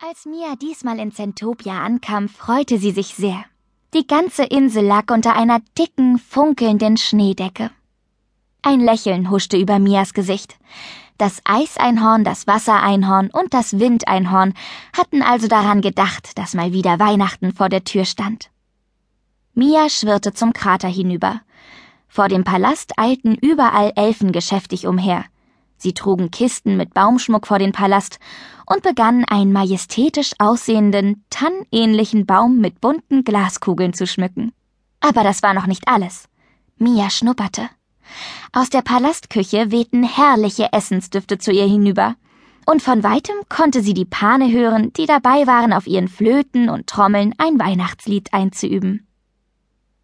Als Mia diesmal in Zentopia ankam, freute sie sich sehr. Die ganze Insel lag unter einer dicken, funkelnden Schneedecke. Ein Lächeln huschte über Mias Gesicht. Das Eiseinhorn, das Wassereinhorn und das Windeinhorn hatten also daran gedacht, dass mal wieder Weihnachten vor der Tür stand. Mia schwirrte zum Krater hinüber. Vor dem Palast eilten überall Elfen geschäftig umher. Sie trugen Kisten mit Baumschmuck vor den Palast und begannen einen majestätisch aussehenden, tannähnlichen Baum mit bunten Glaskugeln zu schmücken. Aber das war noch nicht alles. Mia schnupperte. Aus der Palastküche wehten herrliche Essensdüfte zu ihr hinüber, und von weitem konnte sie die Pane hören, die dabei waren, auf ihren Flöten und Trommeln ein Weihnachtslied einzuüben.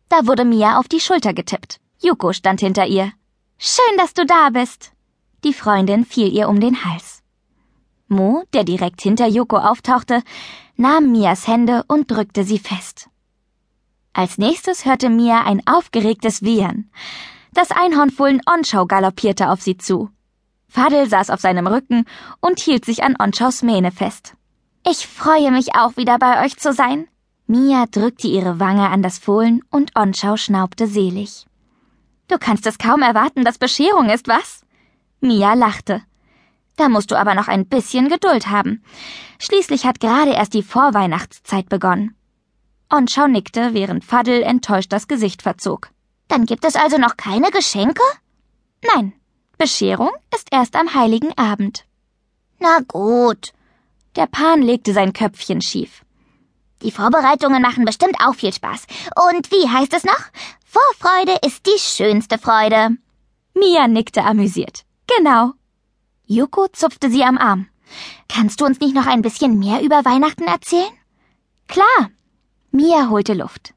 Da wurde Mia auf die Schulter getippt. Yuko stand hinter ihr. Schön, dass du da bist. Die Freundin fiel ihr um den Hals. Mo, der direkt hinter Yoko auftauchte, nahm Mias Hände und drückte sie fest. Als nächstes hörte Mia ein aufgeregtes Wiehern. Das Einhornfohlen Onschau galoppierte auf sie zu. Fadel saß auf seinem Rücken und hielt sich an Onschaus Mähne fest. Ich freue mich auch wieder bei euch zu sein. Mia drückte ihre Wange an das Fohlen und Onschau schnaubte selig. Du kannst es kaum erwarten, dass Bescherung ist, was? Mia lachte. Da musst du aber noch ein bisschen Geduld haben. Schließlich hat gerade erst die Vorweihnachtszeit begonnen. Onschau nickte, während Faddel enttäuscht das Gesicht verzog. Dann gibt es also noch keine Geschenke? Nein, Bescherung ist erst am heiligen Abend. Na gut. Der Pan legte sein Köpfchen schief. Die Vorbereitungen machen bestimmt auch viel Spaß. Und wie heißt es noch? Vorfreude ist die schönste Freude. Mia nickte amüsiert. Genau. Yuko zupfte sie am Arm. Kannst du uns nicht noch ein bisschen mehr über Weihnachten erzählen? Klar. Mia holte Luft.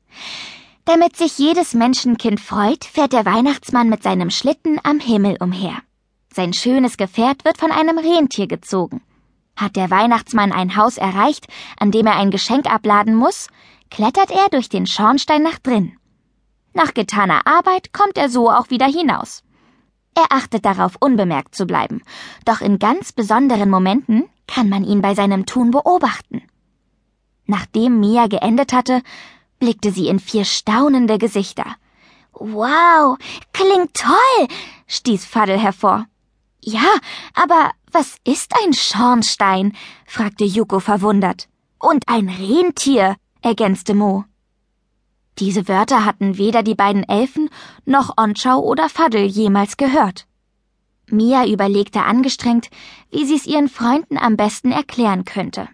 Damit sich jedes Menschenkind freut, fährt der Weihnachtsmann mit seinem Schlitten am Himmel umher. Sein schönes Gefährt wird von einem Rentier gezogen. Hat der Weihnachtsmann ein Haus erreicht, an dem er ein Geschenk abladen muss, klettert er durch den Schornstein nach drin. Nach getaner Arbeit kommt er so auch wieder hinaus. Er achtet darauf, unbemerkt zu bleiben, doch in ganz besonderen Momenten kann man ihn bei seinem Tun beobachten. Nachdem Mia geendet hatte, blickte sie in vier staunende Gesichter. Wow, klingt toll, stieß Faddel hervor. Ja, aber was ist ein Schornstein? fragte Yuko verwundert. Und ein Rentier, ergänzte Mo. Diese Wörter hatten weder die beiden Elfen noch Onschau oder Faddel jemals gehört. Mia überlegte angestrengt, wie sie es ihren Freunden am besten erklären könnte.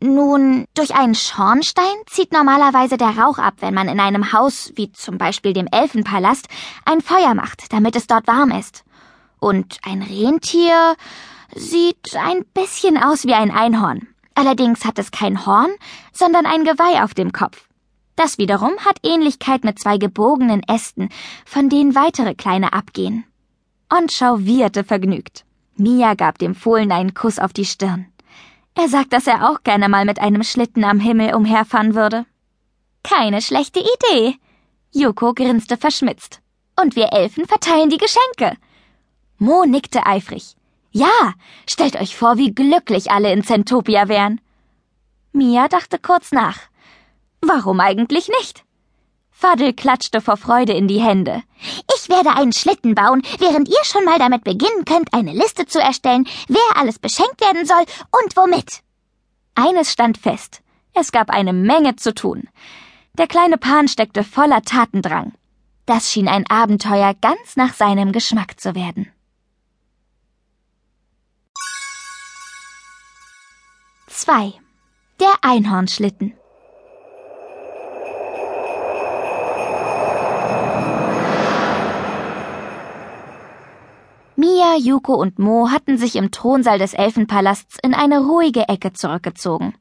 Nun, durch einen Schornstein zieht normalerweise der Rauch ab, wenn man in einem Haus, wie zum Beispiel dem Elfenpalast, ein Feuer macht, damit es dort warm ist. Und ein Rentier sieht ein bisschen aus wie ein Einhorn. Allerdings hat es kein Horn, sondern ein Geweih auf dem Kopf. Das wiederum hat Ähnlichkeit mit zwei gebogenen Ästen, von denen weitere kleine abgehen. Onschau wieherte vergnügt. Mia gab dem Fohlen einen Kuss auf die Stirn. Er sagt, dass er auch gerne mal mit einem Schlitten am Himmel umherfahren würde. Keine schlechte Idee. Yuko grinste verschmitzt. Und wir Elfen verteilen die Geschenke. Mo nickte eifrig. Ja, stellt euch vor, wie glücklich alle in Zentopia wären. Mia dachte kurz nach. Warum eigentlich nicht? Fadel klatschte vor Freude in die Hände. Ich werde einen Schlitten bauen, während ihr schon mal damit beginnen könnt, eine Liste zu erstellen, wer alles beschenkt werden soll und womit. Eines stand fest. Es gab eine Menge zu tun. Der kleine Pan steckte voller Tatendrang. Das schien ein Abenteuer ganz nach seinem Geschmack zu werden. Zwei. Der Einhornschlitten. Mia, Yuko und Mo hatten sich im Thronsaal des Elfenpalasts in eine ruhige Ecke zurückgezogen.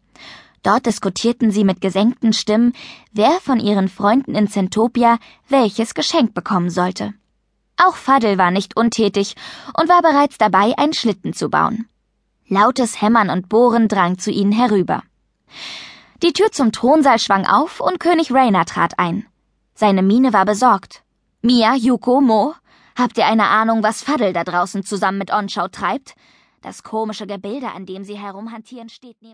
Dort diskutierten sie mit gesenkten Stimmen, wer von ihren Freunden in Zentopia welches Geschenk bekommen sollte. Auch Faddel war nicht untätig und war bereits dabei, einen Schlitten zu bauen. Lautes Hämmern und Bohren drang zu ihnen herüber. Die Tür zum Thronsaal schwang auf und König Rainer trat ein. Seine Miene war besorgt. Mia, Yuko, Mo, Habt ihr eine Ahnung, was Faddel da draußen zusammen mit Onschau treibt? Das komische Gebilde, an dem sie herumhantieren, steht neben